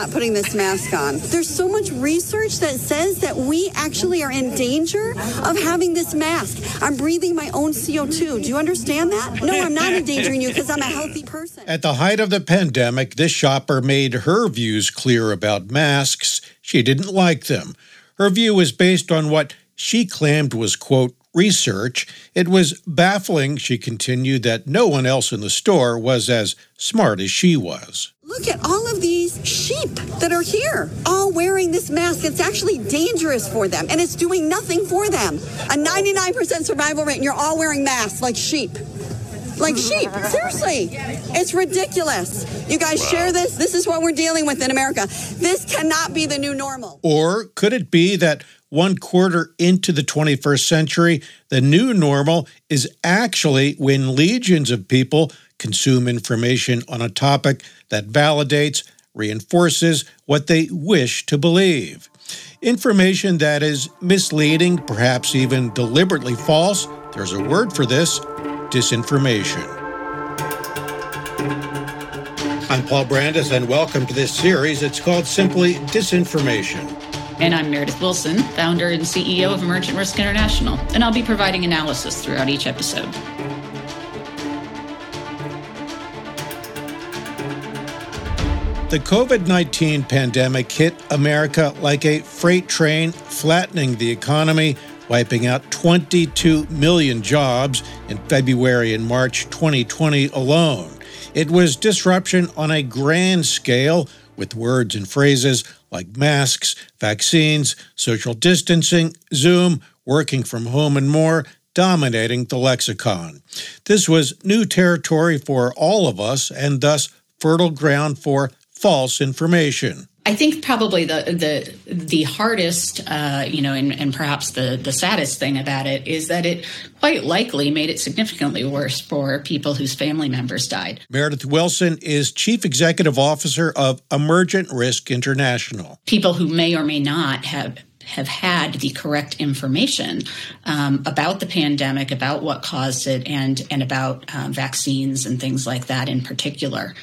not putting this mask on. There's so much research that says that we actually are in danger of having this mask. I'm breathing my own CO2. Do you understand that? No, I'm not endangering you because I'm a healthy person. At the height of the pandemic, this shopper made her views clear about masks. She didn't like them. Her view was based on what she claimed was, quote, research, it was baffling, she continued, that no one else in the store was as smart as she was. Look at all of these sheep that are here, all wearing this mask. It's actually dangerous for them, and it's doing nothing for them. A 99% survival rate, and you're all wearing masks like sheep. Like sheep. Seriously. It's ridiculous. You guys wow. share this. This is what we're dealing with in America. This cannot be the new normal. Or could it be that one quarter into the 21st century, the new normal is actually when legions of people consume information on a topic that validates, reinforces what they wish to believe. Information that is misleading, perhaps even deliberately false, there's a word for this disinformation. I'm Paul Brandus, and welcome to this series. It's called simply Disinformation. And I'm Meredith Wilson, founder and CEO of Emergent Risk International, and I'll be providing analysis throughout each episode. The COVID 19 pandemic hit America like a freight train, flattening the economy, wiping out 22 million jobs in February and March 2020 alone. It was disruption on a grand scale with words and phrases like masks, vaccines, social distancing, Zoom, working from home, and more dominating the lexicon. This was new territory for all of us and thus fertile ground for false information. I think probably the the the hardest, uh, you know, and, and perhaps the the saddest thing about it is that it quite likely made it significantly worse for people whose family members died. Meredith Wilson is chief executive officer of Emergent Risk International. People who may or may not have have had the correct information um, about the pandemic, about what caused it, and and about um, vaccines and things like that in particular.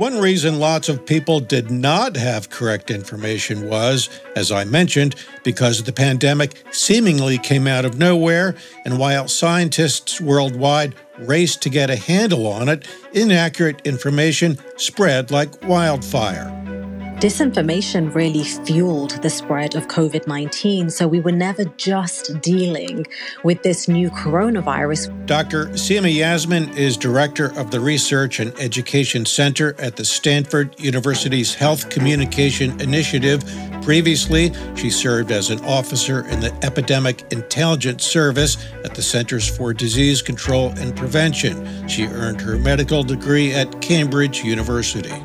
One reason lots of people did not have correct information was, as I mentioned, because the pandemic seemingly came out of nowhere, and while scientists worldwide raced to get a handle on it, inaccurate information spread like wildfire. Disinformation really fueled the spread of COVID 19. So we were never just dealing with this new coronavirus. Dr. Seema Yasmin is director of the Research and Education Center at the Stanford University's Health Communication Initiative. Previously, she served as an officer in the Epidemic Intelligence Service at the Centers for Disease Control and Prevention. She earned her medical degree at Cambridge University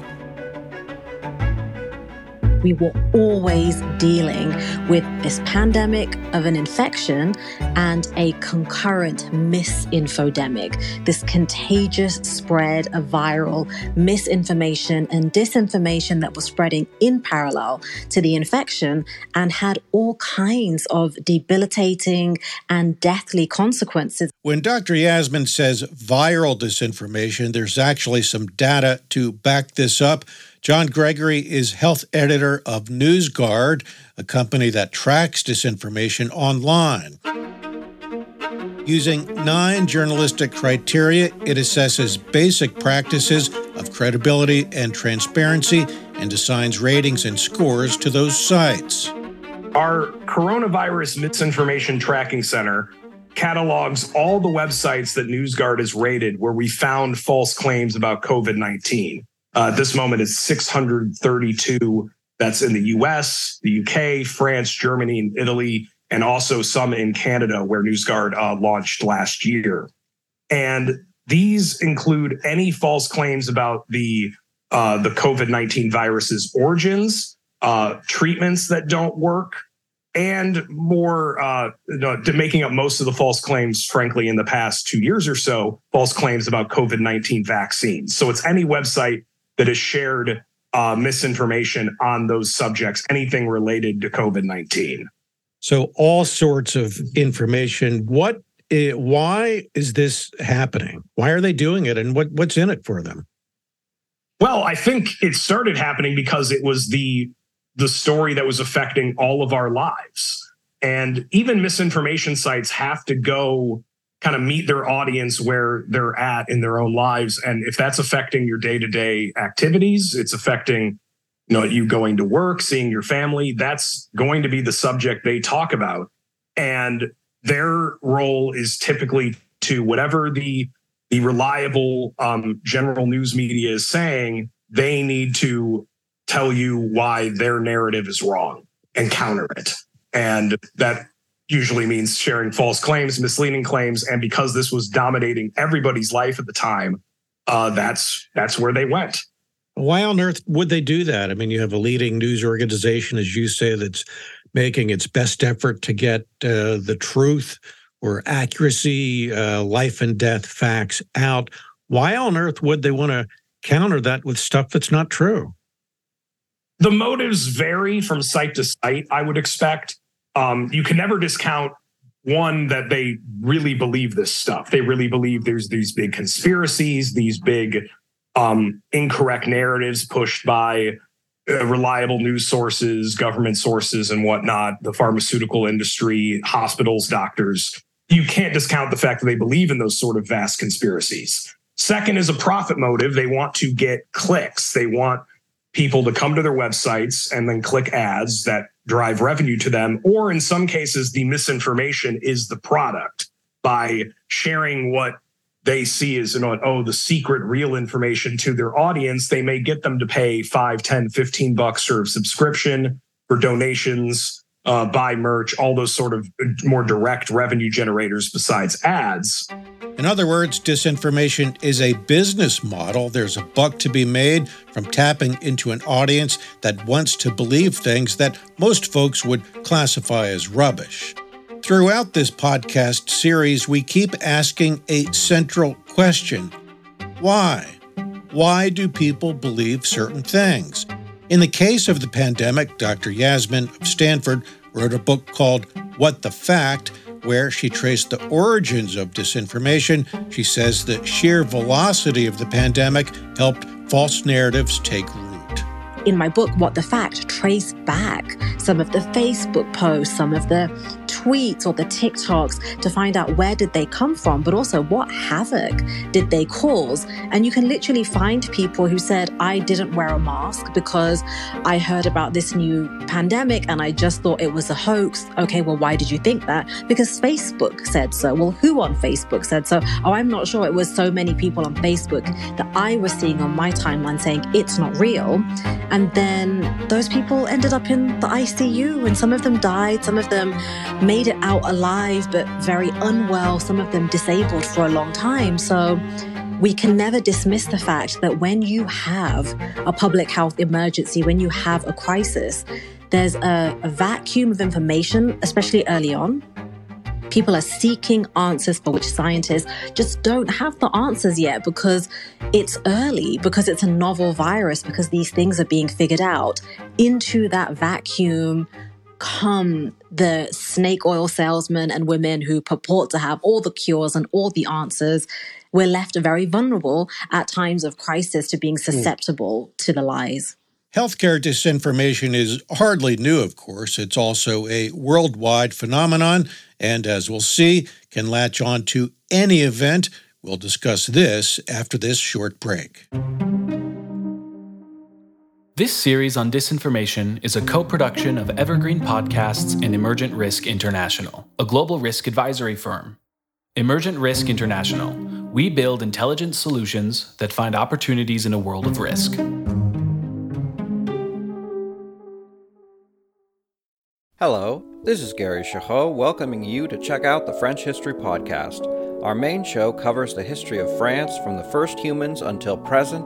we were always dealing with this pandemic of an infection and a concurrent misinfodemic, this contagious spread of viral misinformation and disinformation that was spreading in parallel to the infection and had all kinds of debilitating and deathly consequences. When Dr. Yasmin says viral disinformation, there's actually some data to back this up. John Gregory is health editor of NewsGuard, a company that tracks disinformation online. Using nine journalistic criteria, it assesses basic practices of credibility and transparency and assigns ratings and scores to those sites. Our coronavirus misinformation tracking center catalogs all the websites that NewsGuard has rated where we found false claims about COVID 19. Uh, at this moment, it's 632. That's in the US, the UK, France, Germany, and Italy, and also some in Canada where NewsGuard uh, launched last year. And these include any false claims about the uh, the COVID 19 virus's origins, uh, treatments that don't work, and more uh, to making up most of the false claims, frankly, in the past two years or so, false claims about COVID 19 vaccines. So it's any website that has shared uh, misinformation on those subjects, anything related to COVID 19. So, all sorts of information. What, eh, why is this happening? Why are they doing it? And what, what's in it for them? Well, I think it started happening because it was the the story that was affecting all of our lives. And even misinformation sites have to go kind of meet their audience where they're at in their own lives. And if that's affecting your day to day activities, it's affecting you know you going to work, seeing your family. That's going to be the subject they talk about, and their role is typically to whatever the the reliable um, general news media is saying. They need to tell you why their narrative is wrong and counter it. And that usually means sharing false claims, misleading claims. And because this was dominating everybody's life at the time, uh, that's that's where they went. Why on earth would they do that? I mean, you have a leading news organization, as you say, that's making its best effort to get uh, the truth or accuracy, uh, life and death facts out. Why on earth would they want to counter that with stuff that's not true? The motives vary from site to site, I would expect um, you can never discount one that they really believe this stuff. They really believe there's these big conspiracies, these big um, incorrect narratives pushed by uh, reliable news sources, government sources, and whatnot, the pharmaceutical industry, hospitals, doctors. You can't discount the fact that they believe in those sort of vast conspiracies. Second is a profit motive. They want to get clicks. They want people to come to their websites and then click ads that drive revenue to them. Or in some cases, the misinformation is the product by sharing what they see as you oh, the secret real information to their audience. They may get them to pay 5, 10, 15 bucks for subscription, for donations, uh, buy merch, all those sort of more direct revenue generators besides ads. In other words, disinformation is a business model. There's a buck to be made from tapping into an audience that wants to believe things that most folks would classify as rubbish. Throughout this podcast series, we keep asking a central question Why? Why do people believe certain things? In the case of the pandemic, Dr. Yasmin of Stanford wrote a book called What the Fact, where she traced the origins of disinformation. She says the sheer velocity of the pandemic helped false narratives take root in my book, What the Fact, trace back some of the Facebook posts, some of the tweets or the TikToks to find out where did they come from, but also what havoc did they cause. And you can literally find people who said, I didn't wear a mask because I heard about this new pandemic and I just thought it was a hoax. Okay, well, why did you think that? Because Facebook said so. Well, who on Facebook said so? Oh, I'm not sure. It was so many people on Facebook that I was seeing on my timeline saying it's not real. And then those people ended up in the ICU, and some of them died, some of them made it out alive, but very unwell, some of them disabled for a long time. So we can never dismiss the fact that when you have a public health emergency, when you have a crisis, there's a, a vacuum of information, especially early on People are seeking answers for which scientists just don't have the answers yet because it's early, because it's a novel virus, because these things are being figured out. Into that vacuum come the snake oil salesmen and women who purport to have all the cures and all the answers. We're left very vulnerable at times of crisis to being susceptible mm. to the lies. Healthcare disinformation is hardly new, of course. It's also a worldwide phenomenon, and as we'll see, can latch on to any event. We'll discuss this after this short break. This series on disinformation is a co production of Evergreen Podcasts and Emergent Risk International, a global risk advisory firm. Emergent Risk International, we build intelligent solutions that find opportunities in a world of risk. Hello, this is Gary Chahot welcoming you to check out the French History Podcast. Our main show covers the history of France from the first humans until present.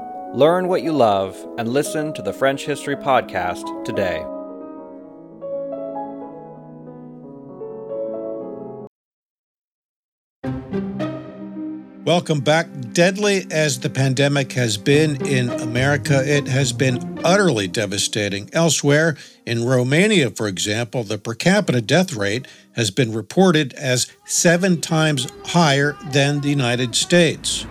Learn what you love and listen to the French History Podcast today. Welcome back. Deadly as the pandemic has been in America, it has been utterly devastating elsewhere. In Romania, for example, the per capita death rate has been reported as seven times higher than the United States.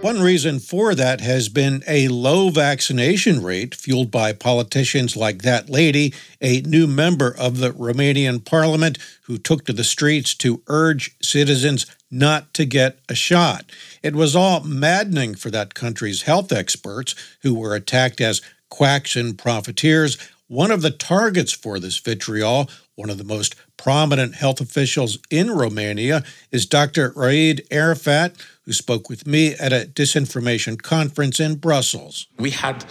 One reason for that has been a low vaccination rate fueled by politicians like that lady, a new member of the Romanian parliament who took to the streets to urge citizens not to get a shot. It was all maddening for that country's health experts who were attacked as quacks and profiteers. One of the targets for this vitriol, one of the most prominent health officials in Romania, is Dr. Raed Arafat, who spoke with me at a disinformation conference in Brussels. We had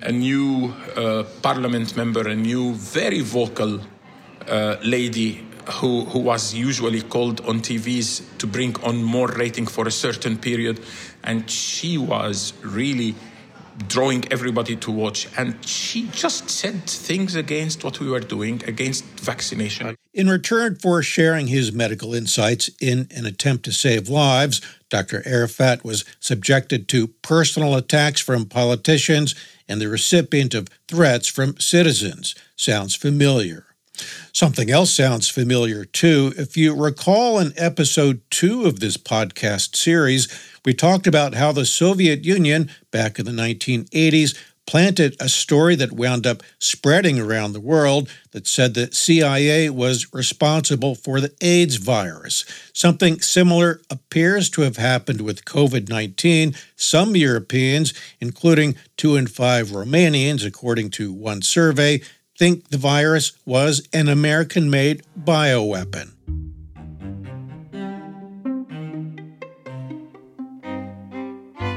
a new uh, parliament member, a new very vocal uh, lady who, who was usually called on TVs to bring on more rating for a certain period. And she was really drawing everybody to watch. And she just said things against what we were doing, against vaccination. In return for sharing his medical insights in an attempt to save lives, Dr. Arafat was subjected to personal attacks from politicians and the recipient of threats from citizens. Sounds familiar. Something else sounds familiar too. If you recall in episode two of this podcast series, we talked about how the Soviet Union, back in the 1980s, planted a story that wound up spreading around the world that said the CIA was responsible for the AIDS virus. Something similar appears to have happened with COVID 19. Some Europeans, including two in five Romanians, according to one survey, think the virus was an American made bioweapon.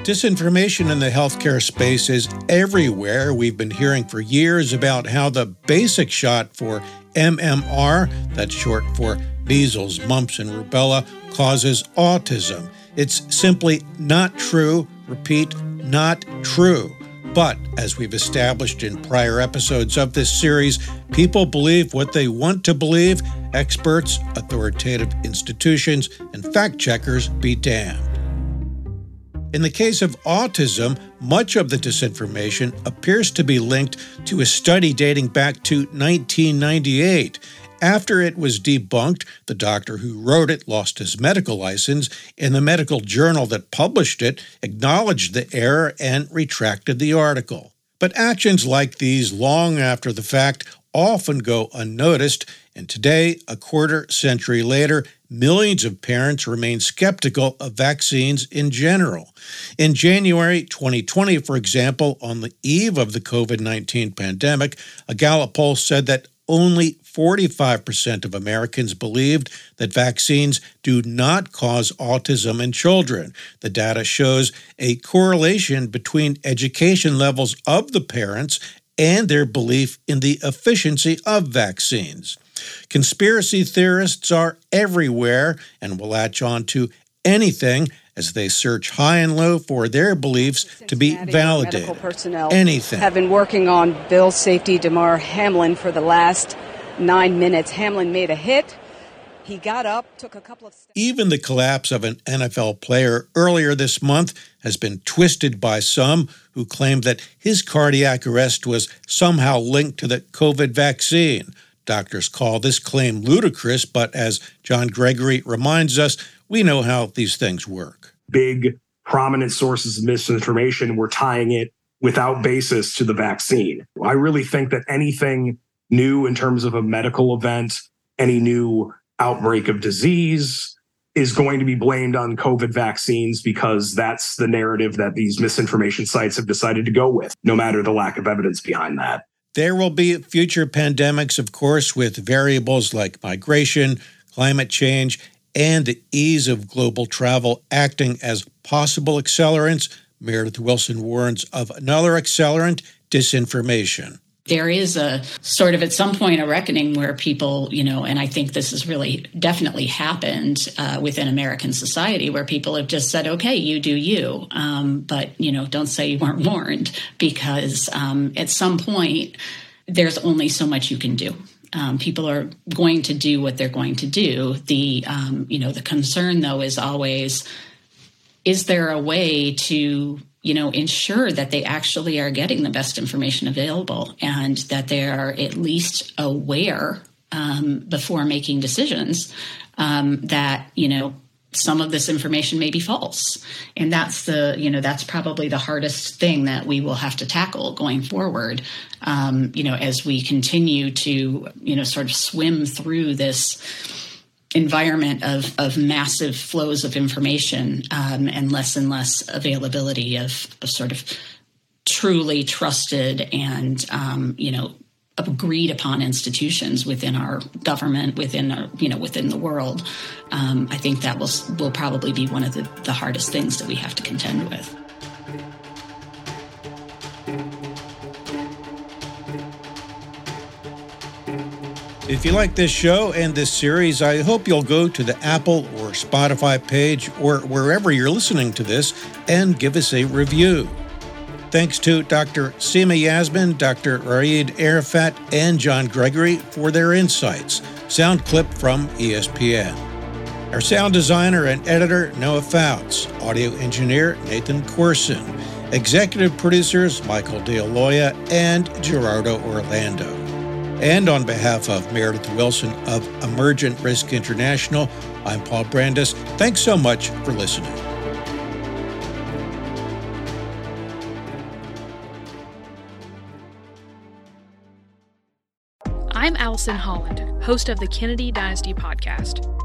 Disinformation in the healthcare space is everywhere. We've been hearing for years about how the basic shot for MMR, that's short for measles, mumps, and rubella, causes autism. It's simply not true. Repeat, not true. But as we've established in prior episodes of this series, people believe what they want to believe. Experts, authoritative institutions, and fact checkers be damned. In the case of autism, much of the disinformation appears to be linked to a study dating back to 1998. After it was debunked, the doctor who wrote it lost his medical license, and the medical journal that published it acknowledged the error and retracted the article. But actions like these, long after the fact, often go unnoticed, and today, a quarter century later, millions of parents remain skeptical of vaccines in general. In January 2020, for example, on the eve of the COVID 19 pandemic, a Gallup poll said that only 45% of Americans believed that vaccines do not cause autism in children. The data shows a correlation between education levels of the parents and their belief in the efficiency of vaccines. Conspiracy theorists are everywhere and will latch on to anything as they search high and low for their beliefs to be validated. Personnel anything. have been working on Bill safety Damar Hamlin for the last nine minutes. Hamlin made a hit. He got up, took a couple of steps. Even the collapse of an NFL player earlier this month has been twisted by some who claim that his cardiac arrest was somehow linked to the COVID vaccine. Doctors call this claim ludicrous, but as John Gregory reminds us, we know how these things work. Big, prominent sources of misinformation were tying it without basis to the vaccine. I really think that anything new in terms of a medical event, any new outbreak of disease is going to be blamed on COVID vaccines because that's the narrative that these misinformation sites have decided to go with, no matter the lack of evidence behind that. There will be future pandemics, of course, with variables like migration, climate change, and the ease of global travel acting as possible accelerants. Meredith Wilson warns of another accelerant disinformation. There is a sort of at some point a reckoning where people, you know, and I think this has really definitely happened uh, within American society where people have just said, okay, you do you. Um, but, you know, don't say you weren't warned because um, at some point, there's only so much you can do. Um, people are going to do what they're going to do. The, um, you know, the concern though is always, is there a way to you know, ensure that they actually are getting the best information available and that they are at least aware um, before making decisions um, that, you know, some of this information may be false. And that's the, you know, that's probably the hardest thing that we will have to tackle going forward, um, you know, as we continue to, you know, sort of swim through this environment of, of massive flows of information um, and less and less availability of, of sort of truly trusted and um, you know agreed upon institutions within our government within our, you know within the world. Um, i think that will will probably be one of the, the hardest things that we have to contend with If you like this show and this series, I hope you'll go to the Apple or Spotify page or wherever you're listening to this and give us a review. Thanks to Dr. Seema Yasmin, Dr. Raed Arafat, and John Gregory for their insights. Sound clip from ESPN. Our sound designer and editor, Noah Fouts. Audio engineer, Nathan Corson. Executive producers, Michael DeAloia and Gerardo Orlando. And on behalf of Meredith Wilson of Emergent Risk International, I'm Paul Brandus. Thanks so much for listening. I'm Allison Holland, host of the Kennedy Dynasty podcast.